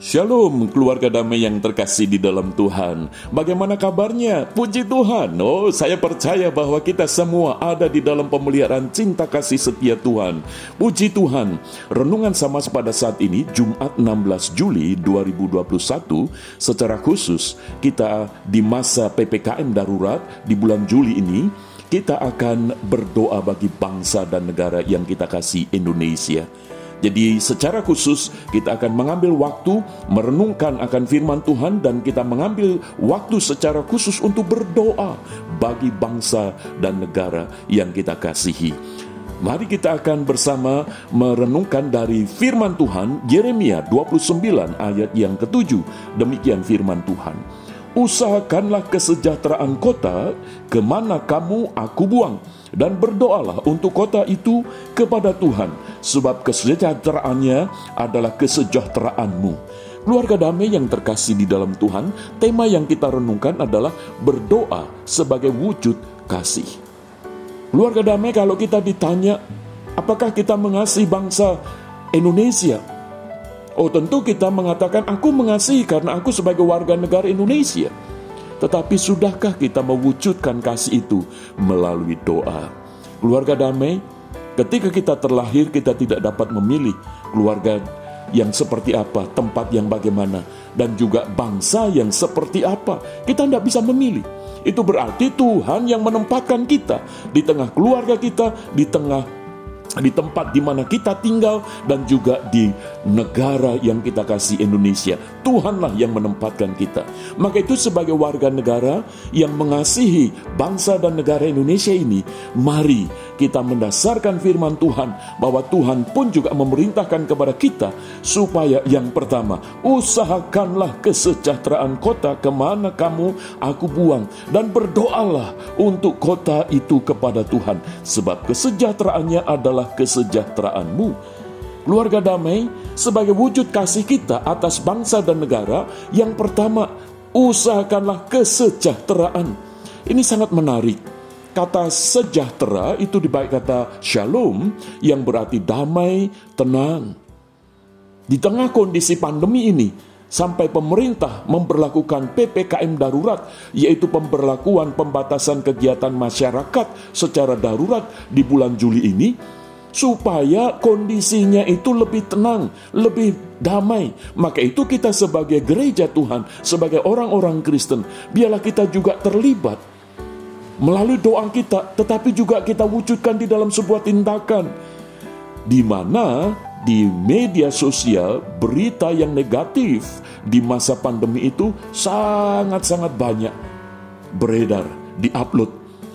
Shalom keluarga damai yang terkasih di dalam Tuhan. Bagaimana kabarnya? Puji Tuhan. Oh saya percaya bahwa kita semua ada di dalam pemeliharaan cinta kasih setia Tuhan. Puji Tuhan. Renungan sama pada saat ini Jumat 16 Juli 2021 Secara khusus kita di masa PPKM darurat di bulan Juli ini Kita akan berdoa bagi bangsa dan negara yang kita kasih Indonesia jadi secara khusus kita akan mengambil waktu merenungkan akan firman Tuhan dan kita mengambil waktu secara khusus untuk berdoa bagi bangsa dan negara yang kita kasihi. Mari kita akan bersama merenungkan dari firman Tuhan Yeremia 29 ayat yang ketujuh. Demikian firman Tuhan. Usahakanlah kesejahteraan kota ke mana kamu aku buang dan berdoalah untuk kota itu kepada Tuhan sebab kesejahteraannya adalah kesejahteraanmu. Keluarga damai yang terkasih di dalam Tuhan, tema yang kita renungkan adalah berdoa sebagai wujud kasih. Keluarga damai kalau kita ditanya, apakah kita mengasihi bangsa Indonesia? Oh tentu kita mengatakan aku mengasihi karena aku sebagai warga negara Indonesia. Tetapi sudahkah kita mewujudkan kasih itu melalui doa? Keluarga damai, ketika kita terlahir kita tidak dapat memilih keluarga yang seperti apa, tempat yang bagaimana, dan juga bangsa yang seperti apa. Kita tidak bisa memilih. Itu berarti Tuhan yang menempatkan kita di tengah keluarga kita, di tengah di tempat di mana kita tinggal dan juga di negara yang kita kasih Indonesia. Tuhanlah yang menempatkan kita. Maka itu sebagai warga negara yang mengasihi bangsa dan negara Indonesia ini, mari kita mendasarkan firman Tuhan bahwa Tuhan pun juga memerintahkan kepada kita supaya yang pertama, usahakanlah kesejahteraan kota ke mana kamu aku buang dan berdoalah untuk kota itu kepada Tuhan sebab kesejahteraannya adalah kesejahteraanmu. Keluarga damai sebagai wujud kasih kita atas bangsa dan negara, yang pertama, usahakanlah kesejahteraan. Ini sangat menarik. Kata sejahtera itu dibaik kata shalom yang berarti damai, tenang. Di tengah kondisi pandemi ini, sampai pemerintah memperlakukan PPKM darurat, yaitu pemberlakuan pembatasan kegiatan masyarakat secara darurat di bulan Juli ini, supaya kondisinya itu lebih tenang, lebih damai. Maka itu kita sebagai gereja Tuhan, sebagai orang-orang Kristen, biarlah kita juga terlibat melalui doa kita, tetapi juga kita wujudkan di dalam sebuah tindakan di mana di media sosial berita yang negatif di masa pandemi itu sangat-sangat banyak beredar, diupload,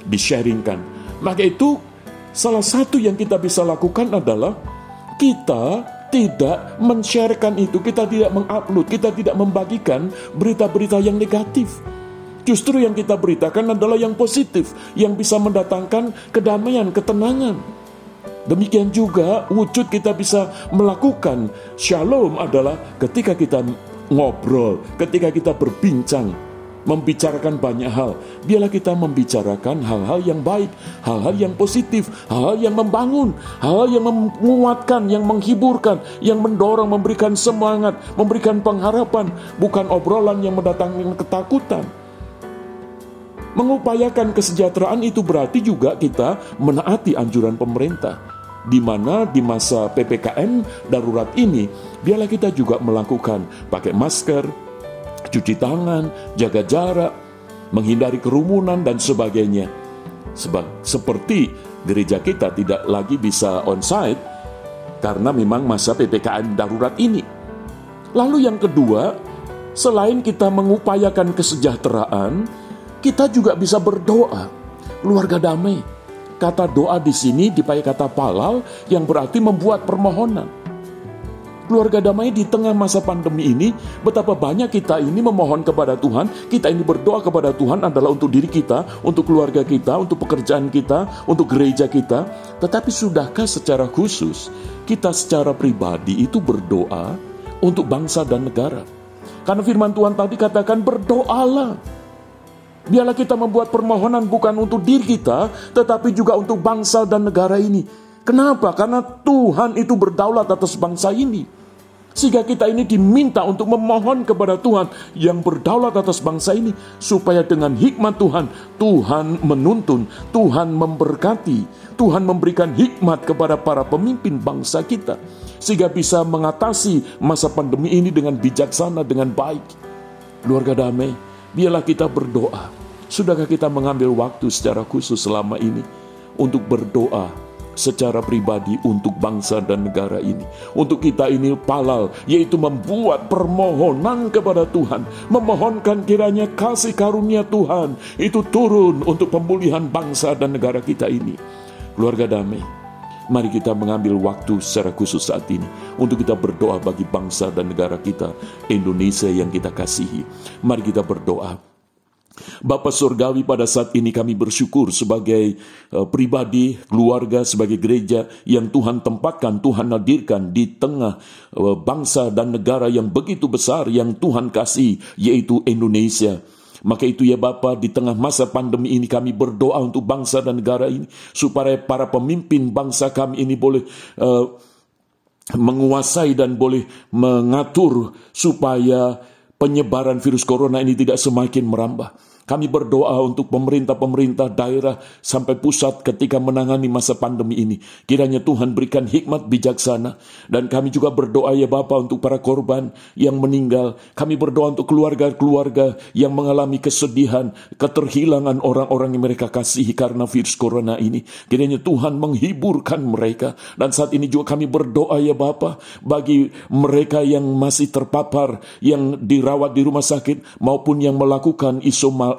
disharingkan. Maka itu Salah satu yang kita bisa lakukan adalah kita tidak men-sharekan itu, kita tidak mengupload, kita tidak membagikan berita-berita yang negatif. Justru yang kita beritakan adalah yang positif, yang bisa mendatangkan kedamaian, ketenangan. Demikian juga wujud kita bisa melakukan shalom adalah ketika kita ngobrol, ketika kita berbincang, membicarakan banyak hal. Biarlah kita membicarakan hal-hal yang baik, hal-hal yang positif, hal-hal yang membangun, hal-hal yang menguatkan, yang menghiburkan, yang mendorong, memberikan semangat, memberikan pengharapan, bukan obrolan yang mendatangkan ketakutan. Mengupayakan kesejahteraan itu berarti juga kita menaati anjuran pemerintah di mana di masa PPKM darurat ini biarlah kita juga melakukan pakai masker, cuci tangan, jaga jarak, menghindari kerumunan dan sebagainya. Sebab seperti gereja kita tidak lagi bisa onsite karena memang masa PPKM darurat ini. Lalu yang kedua, selain kita mengupayakan kesejahteraan, kita juga bisa berdoa, keluarga damai. Kata doa di sini dipakai kata palal yang berarti membuat permohonan keluarga damai di tengah masa pandemi ini, betapa banyak kita ini memohon kepada Tuhan, kita ini berdoa kepada Tuhan adalah untuk diri kita, untuk keluarga kita, untuk pekerjaan kita, untuk gereja kita. Tetapi sudahkah secara khusus kita secara pribadi itu berdoa untuk bangsa dan negara? Karena firman Tuhan tadi katakan berdoalah. Biarlah kita membuat permohonan bukan untuk diri kita, tetapi juga untuk bangsa dan negara ini. Kenapa? Karena Tuhan itu berdaulat atas bangsa ini. Sehingga kita ini diminta untuk memohon kepada Tuhan yang berdaulat atas bangsa ini. Supaya dengan hikmat Tuhan, Tuhan menuntun, Tuhan memberkati, Tuhan memberikan hikmat kepada para pemimpin bangsa kita. Sehingga bisa mengatasi masa pandemi ini dengan bijaksana, dengan baik. Keluarga damai, biarlah kita berdoa. Sudahkah kita mengambil waktu secara khusus selama ini untuk berdoa secara pribadi untuk bangsa dan negara ini. Untuk kita ini palal, yaitu membuat permohonan kepada Tuhan. Memohonkan kiranya kasih karunia Tuhan itu turun untuk pemulihan bangsa dan negara kita ini. Keluarga damai, mari kita mengambil waktu secara khusus saat ini untuk kita berdoa bagi bangsa dan negara kita, Indonesia yang kita kasihi. Mari kita berdoa Bapak Surgawi pada saat ini kami bersyukur sebagai uh, pribadi, keluarga, sebagai gereja yang Tuhan tempatkan, Tuhan hadirkan di tengah uh, bangsa dan negara yang begitu besar yang Tuhan kasih, yaitu Indonesia. Maka itu ya Bapa di tengah masa pandemi ini kami berdoa untuk bangsa dan negara ini supaya para pemimpin bangsa kami ini boleh uh, menguasai dan boleh mengatur supaya penyebaran virus corona ini tidak semakin merambah. Kami berdoa untuk pemerintah-pemerintah daerah sampai pusat ketika menangani masa pandemi ini. Kiranya Tuhan berikan hikmat bijaksana. Dan kami juga berdoa ya Bapak untuk para korban yang meninggal. Kami berdoa untuk keluarga-keluarga yang mengalami kesedihan, keterhilangan orang-orang yang mereka kasihi karena virus corona ini. Kiranya Tuhan menghiburkan mereka. Dan saat ini juga kami berdoa ya Bapak bagi mereka yang masih terpapar, yang dirawat di rumah sakit maupun yang melakukan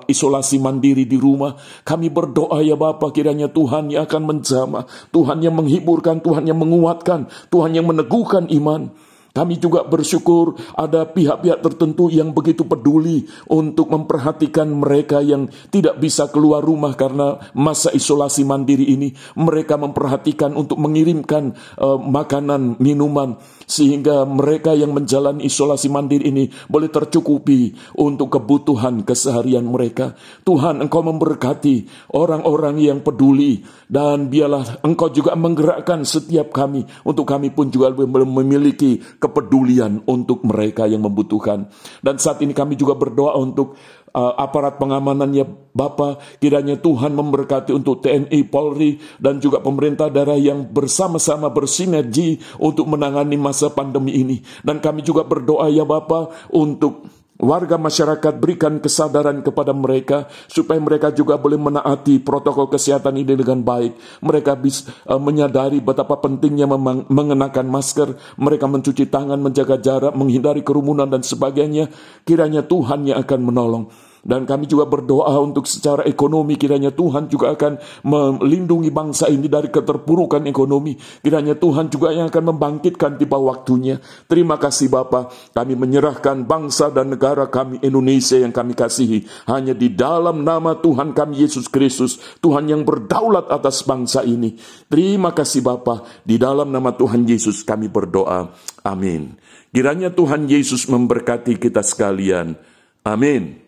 isolasi mandiri di rumah. Kami berdoa ya Bapak kiranya Tuhan yang akan menjamah, Tuhan yang menghiburkan, Tuhan yang menguatkan, Tuhan yang meneguhkan iman. Kami juga bersyukur ada pihak-pihak tertentu yang begitu peduli untuk memperhatikan mereka yang tidak bisa keluar rumah karena masa isolasi mandiri ini. Mereka memperhatikan untuk mengirimkan uh, makanan, minuman, sehingga mereka yang menjalani isolasi mandiri ini boleh tercukupi untuk kebutuhan keseharian mereka. Tuhan, Engkau memberkati orang-orang yang peduli dan biarlah Engkau juga menggerakkan setiap kami untuk kami pun juga memiliki kepedulian untuk mereka yang membutuhkan. Dan saat ini kami juga berdoa untuk uh, aparat pengamanannya Bapa, kiranya Tuhan memberkati untuk TNI, Polri, dan juga pemerintah daerah yang bersama-sama bersinergi untuk menangani masa pandemi ini. Dan kami juga berdoa ya Bapa untuk Warga masyarakat berikan kesadaran kepada mereka supaya mereka juga boleh menaati protokol kesehatan ini dengan baik. Mereka bisa uh, menyadari betapa pentingnya mengenakan masker, mereka mencuci tangan, menjaga jarak, menghindari kerumunan dan sebagainya. Kiranya Tuhan yang akan menolong. Dan kami juga berdoa untuk secara ekonomi kiranya Tuhan juga akan melindungi bangsa ini dari keterpurukan ekonomi. Kiranya Tuhan juga yang akan membangkitkan tiba waktunya. Terima kasih Bapa. Kami menyerahkan bangsa dan negara kami Indonesia yang kami kasihi hanya di dalam nama Tuhan kami Yesus Kristus, Tuhan yang berdaulat atas bangsa ini. Terima kasih Bapa. Di dalam nama Tuhan Yesus kami berdoa. Amin. Kiranya Tuhan Yesus memberkati kita sekalian. Amin.